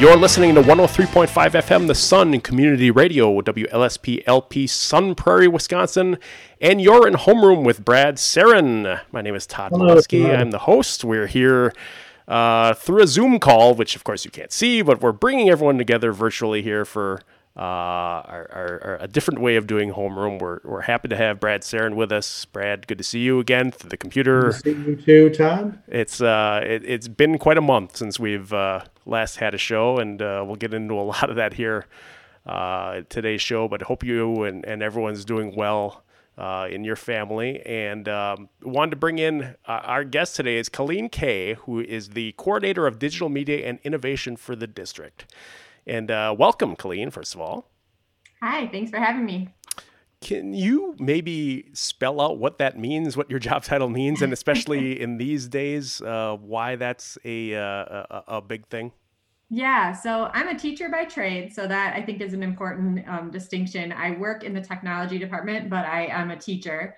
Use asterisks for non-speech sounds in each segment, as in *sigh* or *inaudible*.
You're listening to 103.5 FM, The Sun Community Radio, WLSP LP, Sun Prairie, Wisconsin. And you're in homeroom with Brad Saron. My name is Todd Molesky. I'm the host. We're here uh, through a Zoom call, which of course you can't see, but we're bringing everyone together virtually here for uh, our, our, our, a different way of doing homeroom. We're, we're happy to have Brad Saron with us. Brad, good to see you again through the computer. Good to see you too, Todd. It's uh, it, has been quite a month since we've uh, last had a show, and uh, we'll get into a *laughs* lot of that here uh, today's show. But I hope you and, and everyone's doing well. Uh, in your family. And um, wanted to bring in uh, our guest today is Colleen Kay, who is the coordinator of digital media and innovation for the district. And uh, welcome, Colleen, first of all. Hi, thanks for having me. Can you maybe spell out what that means, what your *laughs* job title means, and especially *laughs* in these days, uh, why that's a, uh, a, a big thing? Yeah, so I'm a teacher by trade, so that I think is an important um, distinction. I work in the technology department, but I am a teacher.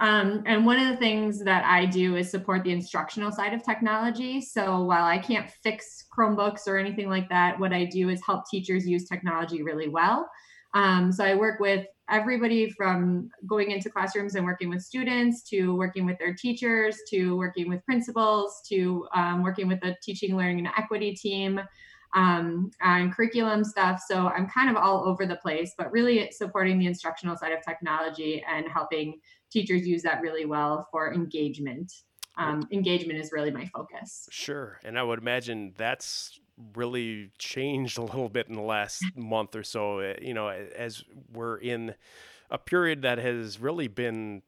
Um, and one of the things that I do is support the instructional side of technology. So while I can't fix Chromebooks or anything like that, what I do is help teachers use technology really well. Um, so I work with everybody from going into classrooms and working with students to working with their teachers to working with principals to um, working with the teaching, learning, and equity team um, and curriculum stuff. So I'm kind of all over the place, but really supporting the instructional side of technology and helping teachers use that really well for engagement. Um, engagement is really my focus. Sure. And I would imagine that's really changed *laughs* a little bit in the last *laughs* month or so. Eh, you know, as we're in a period that has really been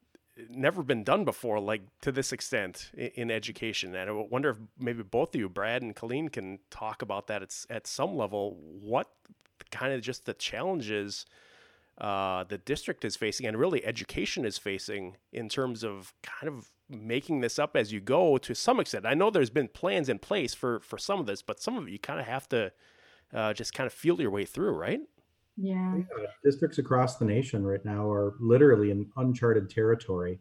never been done before, like to this extent in, education. And I wonder if maybe both of you, Brad and Colleen, can talk about that at, at some level. What kind of just the challenges uh, the district is facing and really education is facing in terms of kind of making this up as you go to some extent. I know there's been plans in place for for some of this, but some of it you kind of have to uh, just kind of feel your way through, right? Yeah. yeah. Districts across the nation right now are literally in uncharted territory,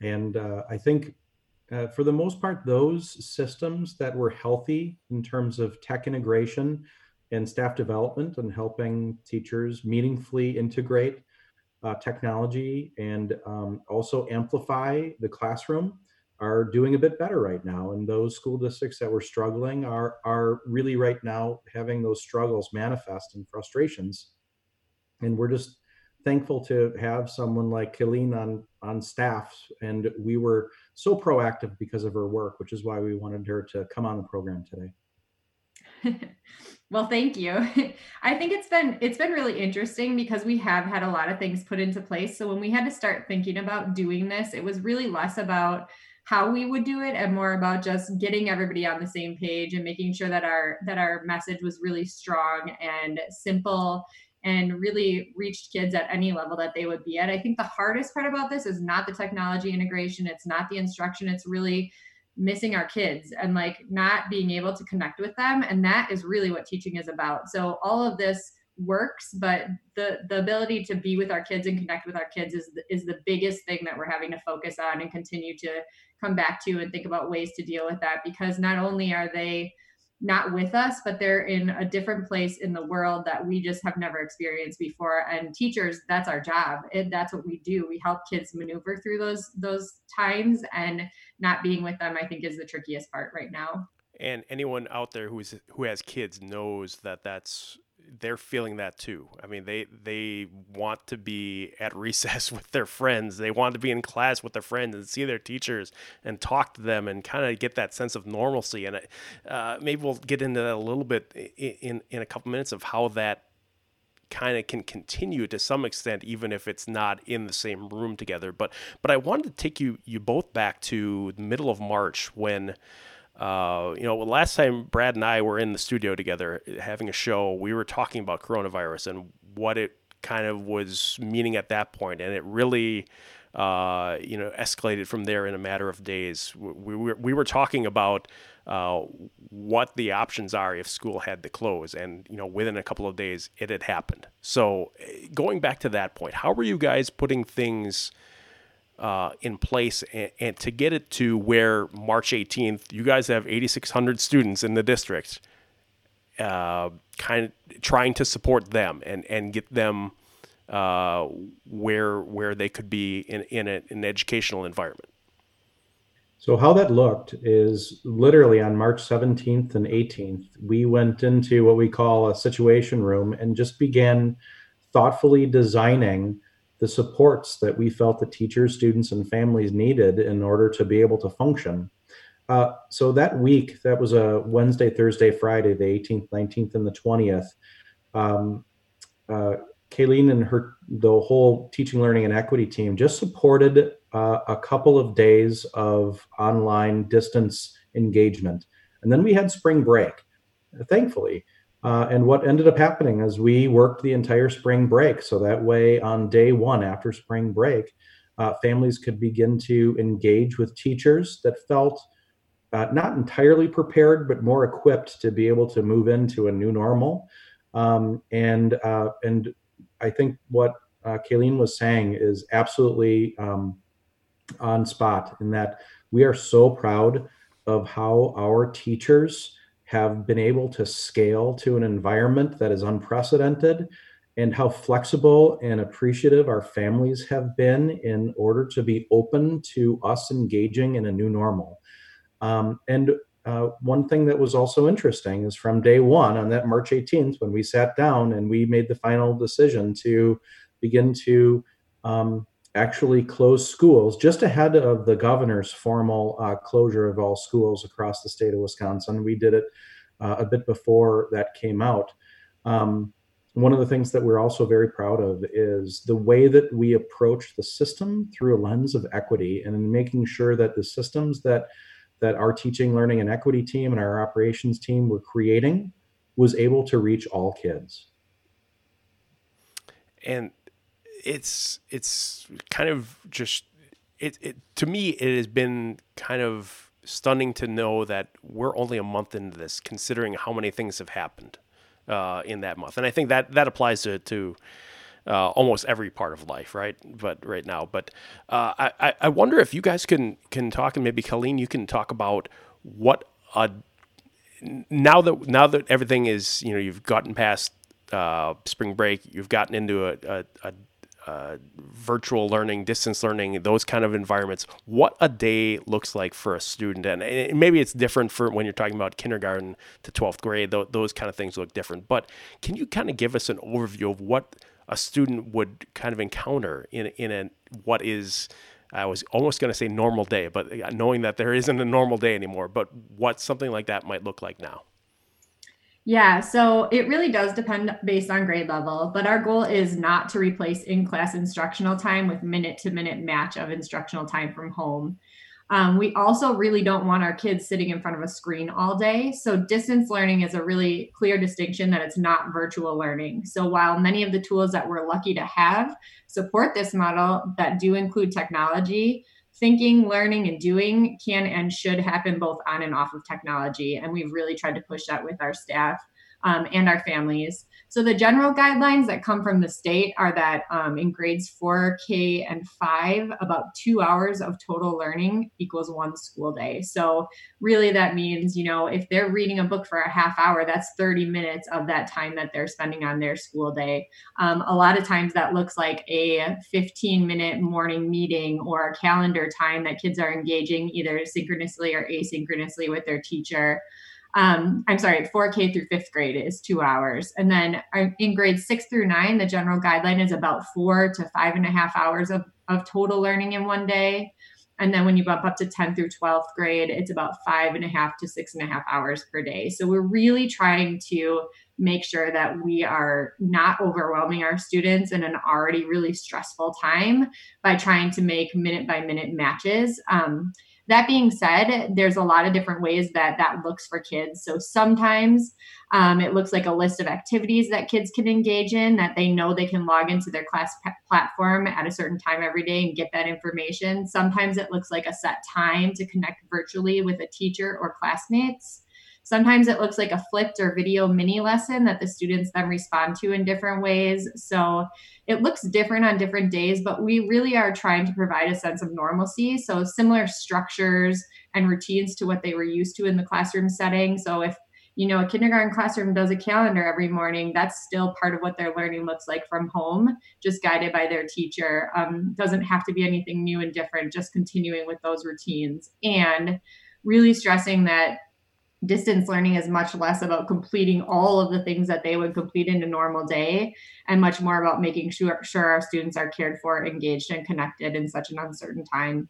and uh, I think. Uh, for the most part, those systems that were healthy in terms of tech integration and staff development and helping teachers meaningfully integrate uh, technology and um, also amplify the classroom are doing a bit better right now and those school districts that were struggling are are really right now having those struggles manifest and frustrations and we're just thankful to have someone like Colleen on on staff and we were so proactive because of her work which is why we wanted her to come on the program today *laughs* Well, thank you. *laughs* I think it's been it's been really interesting because we have had a lot of things put into place. So when we had to start thinking about doing this, it was really less about how we would do it and more about just getting everybody on the same page and making sure that our that our message was really strong and simple and really reached kids at any level that they would be at. I think the hardest part about this is not the technology integration, it's not the instruction, it's really missing our kids and like not being able to connect with them and that is really what teaching is about so all of this works but the the ability to be with our kids and connect with our kids is the, is the biggest thing that we're having to focus on and continue to come back to and think about ways to deal with that because not only are they not with us, but they're in a different place in the world that we just have never experienced before. And teachers, that's our job. It, that's what we do. We help kids maneuver through those those times, and not being with them, I think, is the trickiest part right now. And anyone out there who's who has kids knows that that's they're feeling that too. I mean, they they want to be at *laughs* recess with their friends. They want to be in class with their friends and see their teachers and talk to them and kind of get that sense of normalcy. And uh, maybe we'll get into that a little bit in in, a couple minutes of how that kind of can continue to some extent even if it's not in the same room together but but I wanted to take you you both back to the middle of March when uh, you know, last time Brad and I were in the studio together having a show, we were talking about coronavirus and what it kind of was meaning at that point, and it really, uh, you know, escalated from there in a matter of days. We, were we were talking about uh, what the options are if school had to close, and you know, within a couple of days, it had happened. So, eh, going back to that point, how were you guys putting things? Uh, in place and, and, to get it to where March 18th, you guys have 8,600 students in the district. uh, kind of trying to support them and and get them uh, where where they could be in in a, an educational environment. So how that looked is literally on March 17th and 18th, we went into what we call a situation room and just began thoughtfully designing the supports that we felt the teachers, students, and families needed in order to be able to function. Uh, so that week, that was a Wednesday, Thursday, Friday, the 18th, 19th, and the 20th. Um, uh, Colleen and her the whole teaching, learning, and equity team just supported uh, a couple of days of online distance engagement, and then we had spring break. Thankfully, uh, and what ended up happening is we worked the entire spring break, so that way on day one after spring break, uh, families could begin to engage with teachers that felt uh, not entirely prepared, but more equipped to be able to move into a new normal. Um, and uh, and I think what uh, Colleen was saying is absolutely um, on spot in that we are so proud of how our teachers have been able to scale to an environment that is unprecedented and how flexible and appreciative our families have been in order to be open to us engaging in a new normal. Um, and uh, one thing that was also interesting is from day one on that March 18th, when we sat down and we made the final decision to begin to um, actually close schools just ahead of the governor's formal uh, closure of all schools across the state of Wisconsin. We did it uh, a bit before that came out. Um, one of the things that we're also very proud of is the way that we approach the system through a lens of equity and making sure that the systems that that our teaching, learning, and equity team and our operations team were creating was able to reach all kids. And it's it's kind of just it, it to me it has been kind of stunning to know that we're only a month into this, considering how many things have happened uh, in that month. And I think that that applies to to uh, almost every part of life, right? But right now, but uh, I I wonder if you guys can can talk and maybe Colleen, you can talk about what a now that now that everything is you know you've gotten past uh, spring break, you've gotten into a, a, a uh, virtual learning, distance learning, those kind of environments, what a day looks like for a student. And, and maybe it's different for when you're talking about kindergarten to 12th grade, th- those kind of things look different. But can you kind of give us an overview of what a student would kind of encounter in in a what is I was almost going to say normal day, but knowing that there isn't a normal day anymore, but what something like that might look like now. Yeah, so it really does depend based on grade level, but our goal is not to replace in class instructional time with minute to minute match of instructional time from home. Um, we also really don't want our kids sitting in front of a screen all day. So, distance learning is a really clear distinction that it's not virtual learning. So, while many of the tools that we're lucky to have support this model that do include technology, thinking, learning, and doing can and should happen both on and off of technology. And we've really tried to push that with our staff um, and our families. So the general guidelines that come from the state are that um, in grades 4K and 5, about two hours of total learning equals one school day. So really that means, you know, if they're reading a book for a half hour, that's 30 minutes of that time that they're spending on their school day. Um, a lot of times that looks like a 15 minute morning meeting or a calendar time that kids are engaging either synchronously or asynchronously with their teacher um, I'm sorry, 4K through fifth grade is two hours. And then uh, in grades six through nine, the general guideline is about four to five and a half hours of, of total learning in one day. And then when you bump up to 10 through 12th grade, it's about five and a half to six and a half hours per day. So we're really trying to make sure that we are not overwhelming our students in an already really stressful time by trying to make minute by minute matches. Um, that being said, there's a lot of different ways that that looks for kids. So sometimes um, it looks like a list of activities that kids can engage in that they know they can log into their class p- platform at a certain time every day and get that information. Sometimes it looks like a set time to connect virtually with a teacher or classmates. Sometimes it looks like a flipped or video mini lesson that the students then respond to in different ways. So it looks different on different days, but we really are trying to provide a sense of normalcy. So similar structures and routines to what they were used to in the classroom setting. So if you know, a kindergarten classroom does a calendar every morning. That's still part of what their learning looks like from home, just guided by their teacher. Um, doesn't have to be anything new and different, just continuing with those routines. And really stressing that distance learning is much less about completing all of the things that they would complete in a normal day and much more about making sure, sure our students are cared for engaged and connected in such an uncertain time.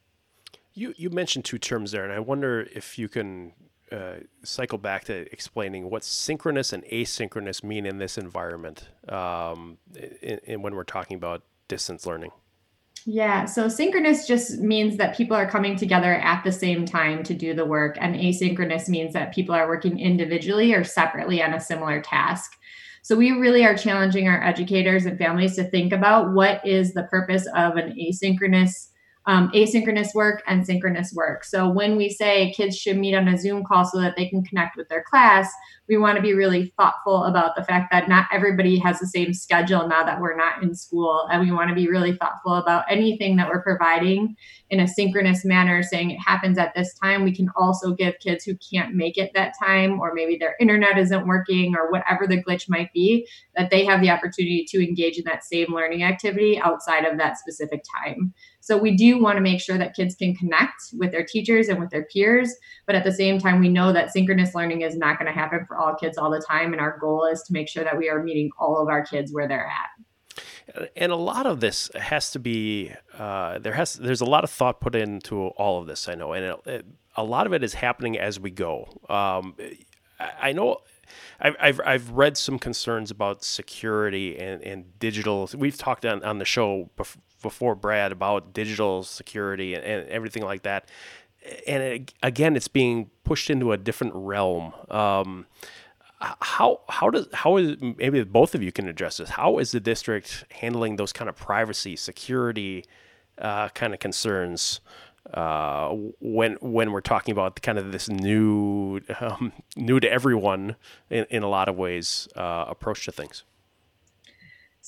You you mentioned two terms there and i wonder if you can uh, cycle back to explaining what synchronous and asynchronous mean in this environment um, in, in when we're talking about distance learning yeah, so synchronous just means that people are coming together at the same time to do the work, and asynchronous means that people are working individually or separately on a similar task. So we really are challenging our educators and families to think about what is the purpose of an asynchronous um, asynchronous work and synchronous work. So when we say kids should meet on a Zoom call so that they can connect with their class, we want to be really thoughtful about the fact that not everybody has the same schedule now that we're not in school. And we want to be really thoughtful about anything that we're providing in a synchronous manner, saying it happens at this time. We can also give kids who can't make it that time, or maybe their internet isn't working, or whatever the glitch might be, that they have the opportunity to engage in that same learning activity outside of that specific time. So we do want to make sure that kids can connect with their teachers and with their peers, but at the same time, we know that synchronous learning is not going to happen for all kids all the time. And our goal is to make sure that we are meeting all of our kids where they're at. And a lot of this has to be uh, there has there's a lot of thought put into all of this. I know, and it, it, a lot of it is happening as we go. Um, I know I've, I've, read some concerns about security and, and digital. We've talked on, on the show before, Brad, about digital security and, and everything like that. And it, again, it's being pushed into a different realm. Um, how how does how is maybe both of you can address this? How is the district handling those kind of privacy, security uh, kind of concerns? uh, when when we're talking about kind of this new *laughs* um, new to everyone in, in a lot of ways uh, approach to things.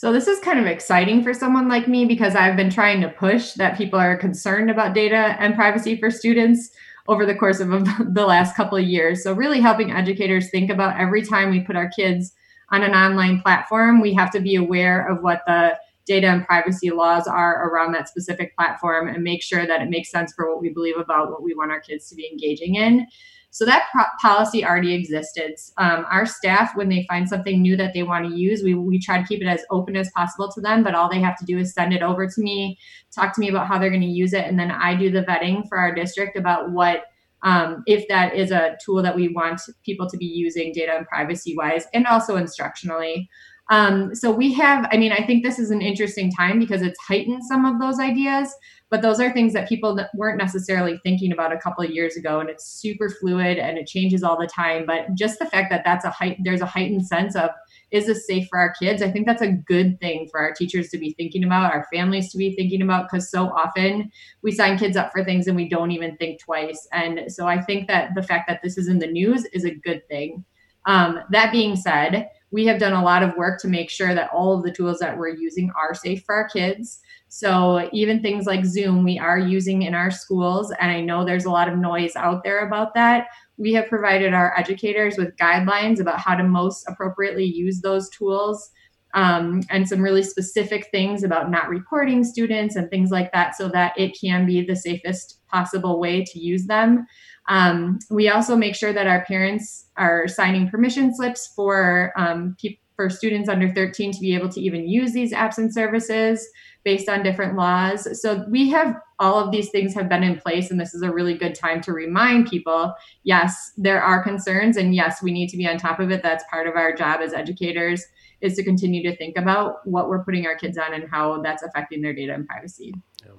So this is kind of exciting for someone like me because I've been trying to push that people are concerned about data and privacy for students over the course of *laughs* the last couple of years. So really helping educators think about every time we put our kids on an online platform, we have to be aware of what the data and privacy laws are around that specific platform and make sure that it makes sense for what we believe about what we want our kids to be engaging in. So that pro- policy already existed. Um, our staff, when they find something new that they want to use, we, we try to keep it as open as possible to them, but all they have to do is send it over to me, talk to me about how they're going to use it, and then I do the vetting for our district about what um, if that is a tool that we want people to be using data and privacy wise and also instructionally um, so we have, I mean, I think this is an interesting time because it's heightened some of those ideas, but those are things that people weren't necessarily thinking about a couple of years ago. And it's super fluid and it changes all the time. But just the fact that that's a height, there's a heightened sense of, is this safe for our kids? I think that's a good thing for our teachers to be thinking about, our families to be thinking about, because so often we sign kids up for things and we don't even think twice. And so I think that the fact that this is in the news is a good thing. Um, that being said, we have done a lot of work to make sure that all of the tools that we're using are safe for our kids. So even things like Zoom, we are using in our schools, and I know there's a lot of noise out there about that. We have provided our educators with guidelines about how to most appropriately use those tools. Um, and some really specific things about not reporting students and things like that so that it can be the safest possible way to use them. Um, we also make sure that our parents are signing permission slips for um, pe- for students under 13 to be able to even use these apps and services based on different laws. So we have all of these things have been in place, and this is a really good time to remind people yes, there are concerns, and yes, we need to be on top of it. That's part of our job as educators is to continue to think about what we're putting our kids on and how that's affecting their data and privacy. Yeah.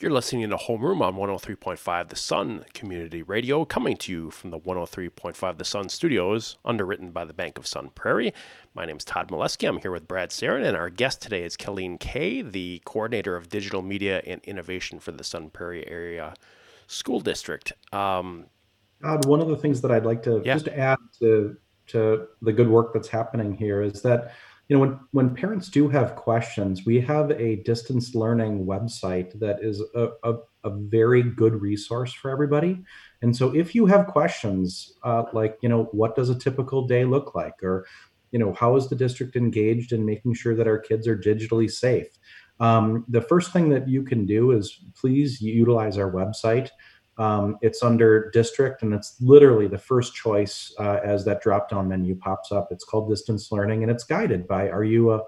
You're listening to Homeroom on 103.5 The Sun Community Radio, coming to you from the 103.5 The Sun studios, underwritten by the Bank of Sun Prairie. My name is Todd Molesky. I'm here with Brad Saron, and our guest today is Colleen Kay, the coordinator of digital media and innovation for the Sun Prairie Area School District. Um, Todd, one of the things that I'd like to yeah. just add to to the good work that's happening here is that you know when when parents do have questions we have a distance learning website that is a, a a very good resource for everybody. And so if you have questions uh, like, you know, what does a typical day look like? Or, you know, how is the district engaged in making sure that our kids are digitally safe? Um, the first thing that you can do is please utilize our website. Um, it's under district and it's literally the first choice uh, as that drop down menu pops up. It's called distance learning and it's guided by are you a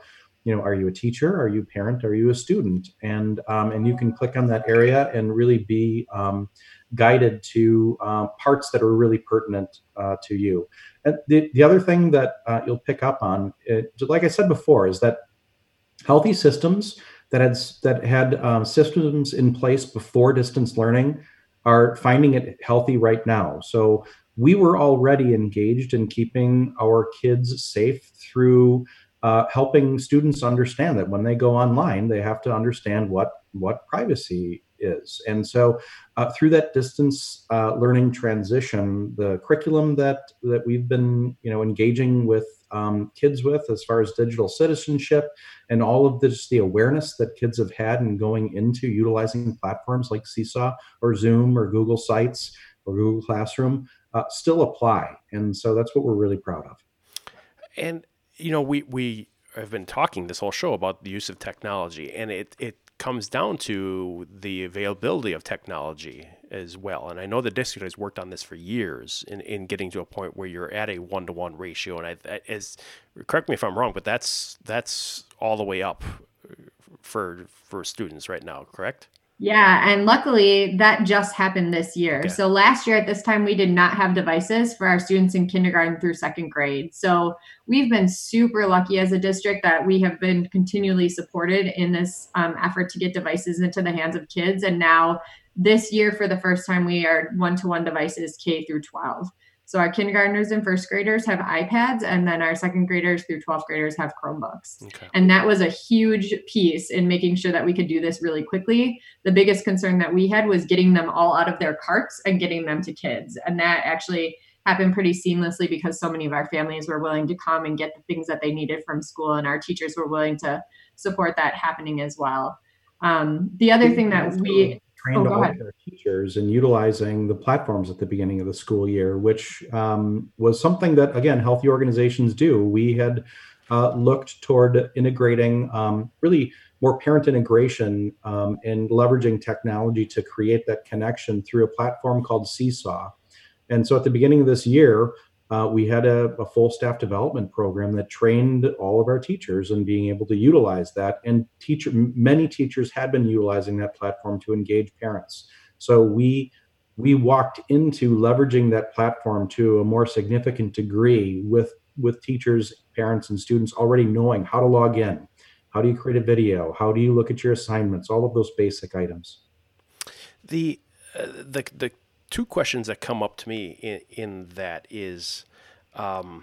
you know are you a teacher? Are you a parent? Are you a student? And um, and you can click on that area and really be um, guided to uh, parts that are really pertinent uh, to you. And the, the other thing that uh, you'll pick up on it, like i said before is that healthy systems that had that had um, systems in place before distance learning are finding it healthy right now so we were already engaged in keeping our kids safe through uh, helping students understand that when they go online, they have to understand what what privacy is. And so, uh, through that distance uh, learning transition, the curriculum that that we've been you know engaging with um, kids with as far as digital citizenship and all of this the awareness that kids have had in going into utilizing platforms like Seesaw or Zoom or Google Sites or Google Classroom uh, still apply. And so that's what we're really proud of. And you know, we we have been talking this whole show about the use of technology, and it it comes down to the availability of technology as well. And I know the district has worked on this for years in, in getting to a point where you're at a one to one ratio. And I, as correct me if I'm wrong, but that's that's all the way up uh, for for students right now, correct? Yeah, and luckily that just happened this year. Okay. So last year at this time we did not have devices for our students in kindergarten through second grade. So we've been super lucky as a district that we have been continually supported in this um, effort to get devices into the hands of kids. And now this year, for the first time, we are one-to-one devices K through 12. So our kindergartners and first graders have iPads, and then our second graders through 12th graders have Chromebooks. Okay. And that was a huge piece in making sure that we could do this really quickly. The biggest concern that we had was getting them all out of their carts and getting them to kids. And that actually happened pretty seamlessly because so many of our families were willing to come and get the things that they needed from school, and our teachers were willing to support that happening as well. Um, the other thing that we trained oh, all of their teachers in utilizing the platforms at the beginning of the school year, which um, was something that, again, healthy organizations do. We had uh, looked toward integrating um, really more parent integration um, and leveraging technology to create that connection through a platform called Seesaw. And so at the beginning of this year, uh, we had a, a, full staff development program that trained all of our teachers in being able to utilize that. And teacher, many teachers had been utilizing that platform to engage parents. So we we walked into leveraging that platform to a more significant degree with with teachers, parents, and students already knowing how to log in, how do you create a video, how do you look at your assignments, all of those basic items. The uh, the the two questions that come up to me in, in that is, um,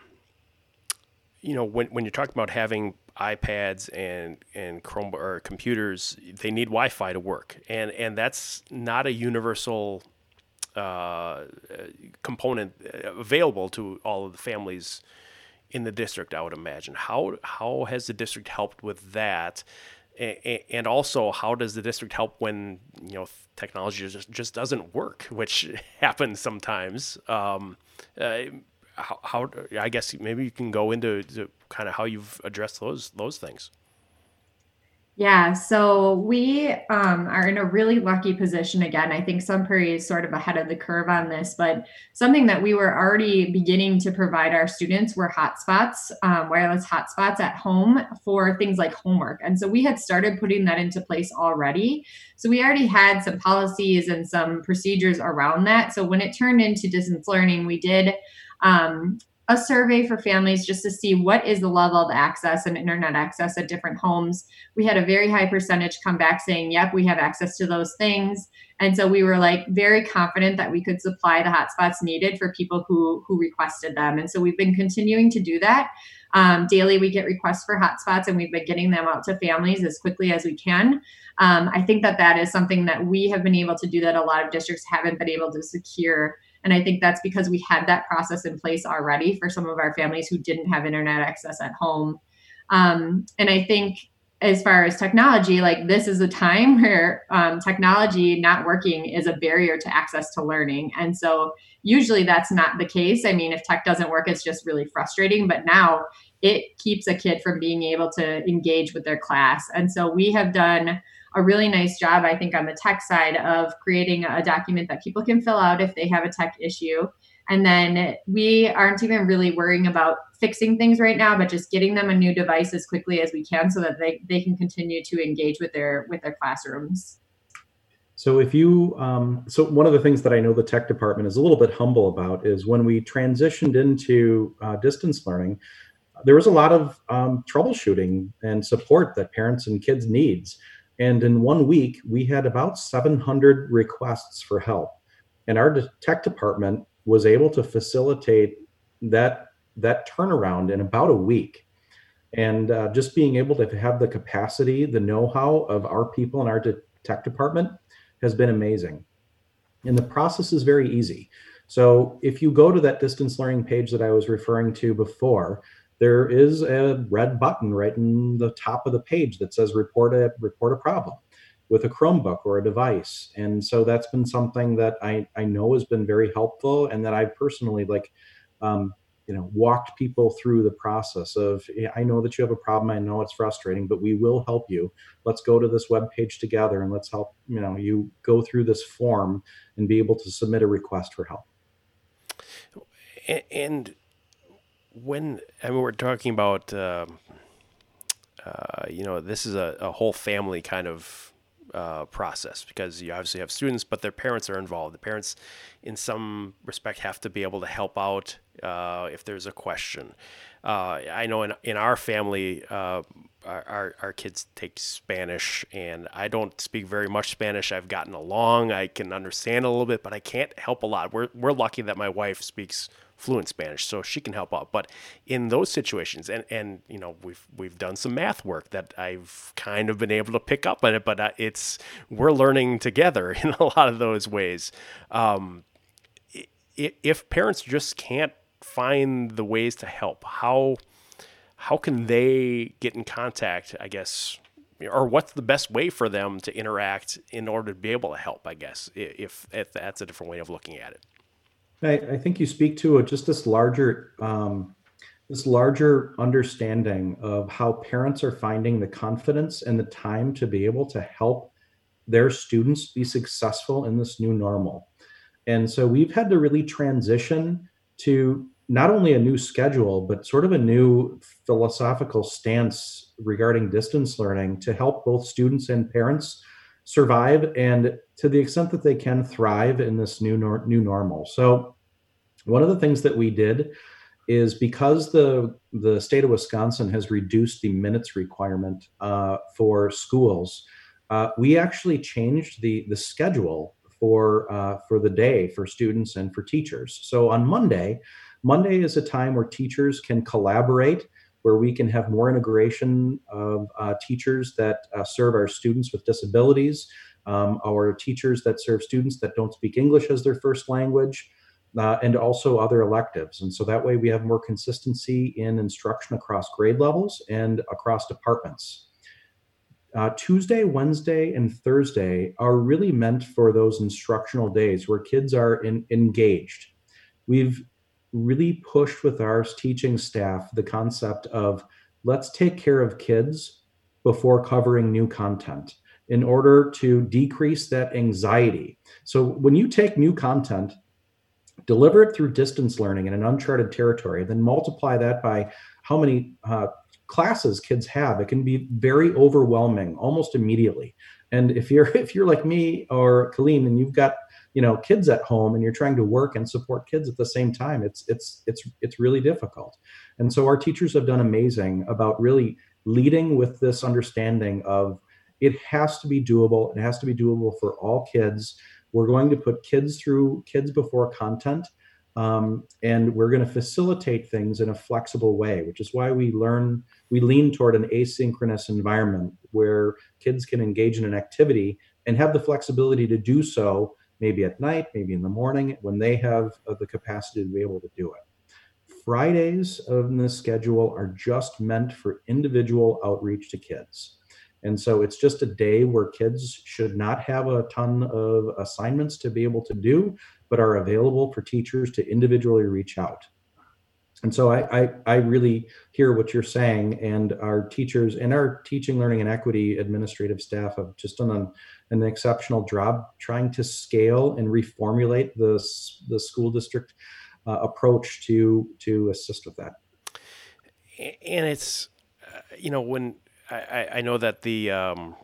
you know, when, when you're talking about having iPads and and Chrome or computers, they need Wi-Fi to work, and and that's not a universal uh, component uh, available to all of the families in the district. I would imagine. How how has the district helped with that? And also how does the district help when you know technology just, just doesn't work which *laughs* happens sometimes. Um, uh, how, how, i guess maybe you can go into kind of how you've addressed those those things yeah, so we um, are in a really lucky position again. I think Sun Prairie is sort of ahead of the curve on this, but something that we were already beginning to provide our students were hotspots, um, wireless hotspots at home for things like homework. And so we had started putting that into place already. So we already had some policies and some procedures around that. So when it turned into distance learning, we did um, a survey for families just to see what is the level of access and internet access at different homes. We had a very high percentage come back saying, yep, we have access to those things. And so we were like very confident that we could supply the hotspots needed for people who who requested them. And so we've been continuing to do that. Um, daily, we get requests for hotspots, and we've been getting them out to families as quickly as we can. Um, I think that that is something that we have been able to do that a lot of districts haven't been able to secure and I think that's because we had that process in place already for some of our families who didn't have internet access at home. Um, and I think as far as technology, like this is a time *laughs* where um, technology not working is a barrier to access to learning. And so usually that's not the case. I mean, if tech doesn't work, it's just really frustrating. But now it keeps a kid from being able to engage with their class. And so we have done a really nice job, I think, on the tech side of creating a document that people can fill out if they have a tech issue. And then we aren't even really worrying about fixing things right now, but just getting them a new device as quickly as we can so that they, they can continue to engage with their with their classrooms. So if you, um, so one of the things that I know the tech department is a little bit humble about is when we transitioned into uh, distance learning, there was a lot of um, troubleshooting and support that parents and kids needs. And in one week, we had about 700 requests for help. And our tech department was able to facilitate that that turnaround in about a week. And uh, just being able to have the capacity the know-how of our people in our tech department has been amazing. And the process is very easy. So if you go to that distance learning page that i was referring to before there is a red button right in the top of the page that says report a report a problem with a Chromebook or a device. And so that's been something that I, I know has been very helpful and that I personally like, um, you know, walked people through the process of, I know that you have a problem. I know it's frustrating, but we will help you. Let's go to this web page together and let's help, you know, you go through this form and be able to submit a request for help. And when, I mean, we're talking about, um, uh, you know, this is a, a whole family kind of uh, process because you obviously have students, but their parents are involved. The parents, in some respect, have to be able to help out uh, if there's a question. Uh, I know in, in our family, uh, our, our, our, kids take Spanish, and I don't speak very much Spanish. I've gotten along, I can understand a little bit, but I can't help a lot. We're, we're lucky that my wife speaks fluent Spanish, so she can help out. But in those situations, and and you know we've we've done some math work that I've kind of been able to pick up on it, but uh, it's we're learning together *laughs* in a lot of those ways. Um, if parents just can't find the ways to help, how how can they get in contact? I guess or what's the best way for them to interact in order to be able to help i guess if, if that's a different way of looking at it I, I think you speak to just this larger um, this larger understanding of how parents are finding the confidence and the time to be able to help their students be successful in this new normal. And so we've had to really transition to not only a new schedule, but sort of a new philosophical stance regarding distance learning to help both students and parents survive and to the extent that they can thrive in this new nor- new normal. So one of the things that we did is because the the state of Wisconsin has reduced the minutes requirement uh, for schools, uh, we actually changed the the schedule for uh, for the day for students and for teachers. So on Monday, Monday is a time where teachers can collaborate, where we can have more integration of uh, teachers that uh, serve our students with disabilities, um, our teachers that serve students that don't speak English as their first language uh, and also other electives. And so that way we have more consistency in instruction across grade levels and across departments. Uh, Tuesday, Wednesday, and Thursday are really meant for those instructional days where kids are in, engaged. We've really pushed with our teaching staff the concept of let's take care of kids before covering new content in order to decrease that anxiety. So when you take new content deliver it through distance learning in an uncharted territory, then multiply that by how many uh, classes kids have. It can be very overwhelming almost immediately. And if you're *laughs* if you're like me or Colleen and you've got you know kids at home and you're trying to work and support kids at the same time, it's it's it's it's really difficult. And so our teachers have done amazing about really leading with this understanding of it has to be doable. It has to be doable for all kids. We're going to put kids through kids before content, um, and we're going to facilitate things in a flexible way, which is why we learn, we lean toward an asynchronous environment where kids can engage in an activity and have the flexibility to do so maybe at night, maybe in the morning when they have uh, the capacity to be able to do it. Fridays in the schedule are just meant for individual outreach to kids. And so it's just a day where kids should not have a ton of assignments to be able to do, but are available for teachers to individually reach out. And so I, I, I really hear what you're saying, and our teachers and our teaching, learning, and equity administrative staff have just done an, an exceptional job trying to scale and reformulate the the school district uh, approach to to assist with that. And it's, uh, you know, when I, I know that the, um,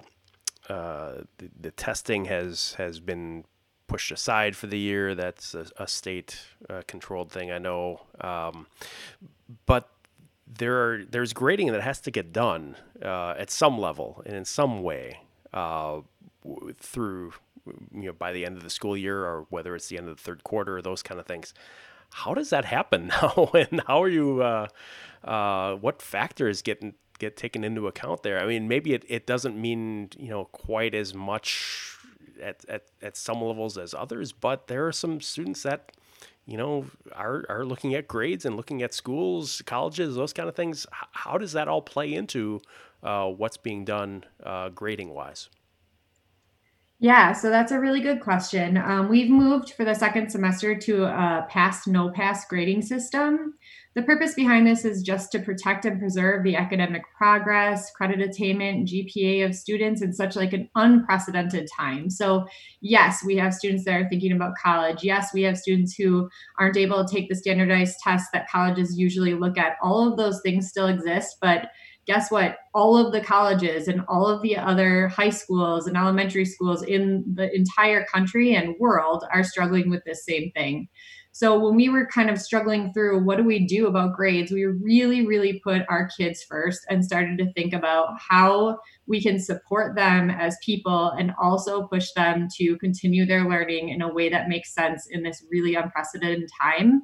uh, the, the testing has has been pushed aside for the year. That's a, a state uh, controlled thing, I know. Um, but there are there's grading that has to get done uh, at some level and in some way uh, through you know by the end of the school year or whether it's the end of the third quarter or those kind of things. How does that happen *laughs* now? and how are you? Uh, uh, what factors get get taken into account there? I mean, maybe it, it doesn't mean you know quite as much at, at, at some levels as others, but there are some students that, you know, are, are looking at grades and looking at schools, colleges, those kind of things. How does that all play into uh, what's being done uh, grading wise? Yeah, so that's a really good question. Um, we've moved for the second semester to a pass no pass grading system. The purpose behind this is just to protect and preserve the academic progress, credit attainment, GPA of students in such like an unprecedented time. So, yes, we have students that are thinking about college. Yes, we have students who aren't able to take the standardized tests that colleges usually look at. All of those things still exist, but guess what? All of the colleges and all of the other high schools and elementary schools in the entire country and world are struggling with this same thing. So when we were kind of struggling through what do we do about grades, we really, really put our kids first and started to think about how we can support them as people and also push them to continue their learning in a way that makes sense in this really unprecedented time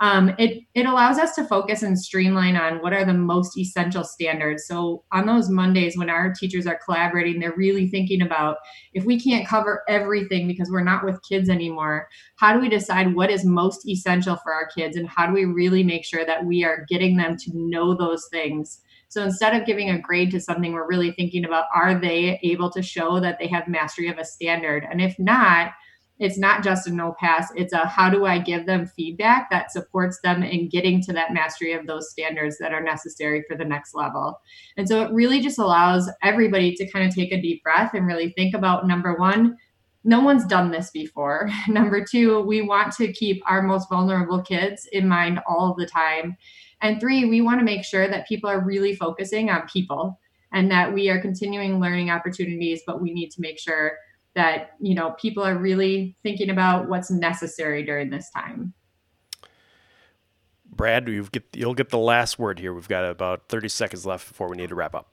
um, it it allows us to focus and streamline on what are the most essential standards. So on those Mondays when our teachers are collaborating, they're really thinking about if we can't cover everything because we're not with kids anymore, how do we decide what is most essential for our kids and how do we really make sure that we are getting them to know those things so instead of giving a grade to something, we're really thinking about are they able to show that they have mastery of a standard? And if not, it's not just a no pass it's a how do i give them feedback that supports them in getting to that mastery of those standards that are necessary for the next level. And so it really just allows everybody to kind of take a deep breath and really think about number one no one's done this before. *laughs* Number two we want to keep our most vulnerable kids in mind all the time. And three we want to make sure that people are really focusing on people and that we are continuing learning opportunities but we need to make sure that you know people are really thinking about what's necessary during this time. Brad you get you'll get the last word here. We've got about 30 seconds left before we need to wrap up.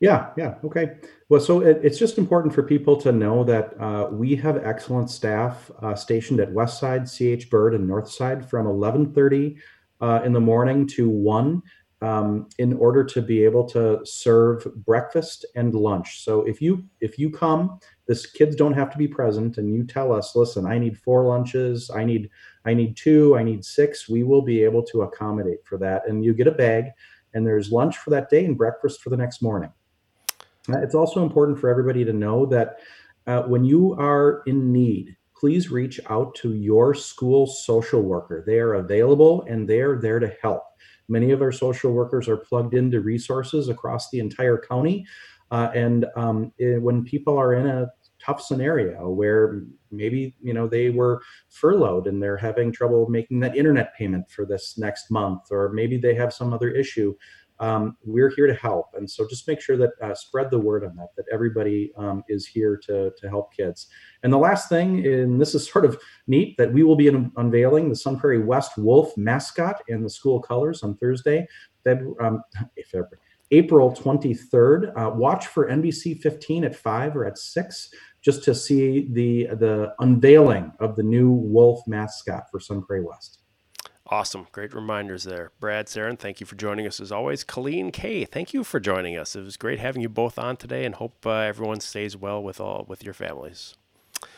Yeah yeah okay. Well so it, it's just important for people to know that uh, we have excellent staff uh, stationed at west side C.H. Bird and north side from 11.30 uh, in the morning to 1 um, in order to be able to serve breakfast and lunch. So if you if you come this kids don't have to be present and you tell us listen i need four lunches. I need i need two. I need six. We will be able to accommodate for that. And you get a bag and there's lunch for that day and breakfast for the next morning. Uh, it's also important for everybody to know that uh, when you are in need please reach out to your school social worker. They are available and they're there to help many of our social workers are plugged into resources across the entire county. Uh, and um, it, when people are in a tough scenario where maybe you know they were furloughed and they're having trouble making that internet payment for this next month, or maybe they have some other issue, um, we're here to help. And so just make sure that uh, spread the word on that, that everybody um, is here to, to help kids. And the last thing, and this is *laughs* sort of neat, that we will be unveiling the Sun Prairie West Wolf mascot in the school colors on Thursday, February, um, *laughs* April 23rd. Uh, watch for NBC 15 at 5 or at 6 just to see the the unveiling of the new wolf mascot for Sun Prairie West. Awesome. Great reminders there. Brad, Saron, thank you for joining us as always. Colleen, Kay, thank you for joining us. It was great having you both on today and hope uh, everyone stays well with all with your families.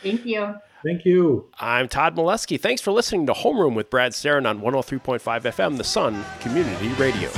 Thank you. Thank you. I'm Todd Molesky. Thanks for listening to Homeroom with Brad Saron on 103.5 FM, The Sun Community Radio.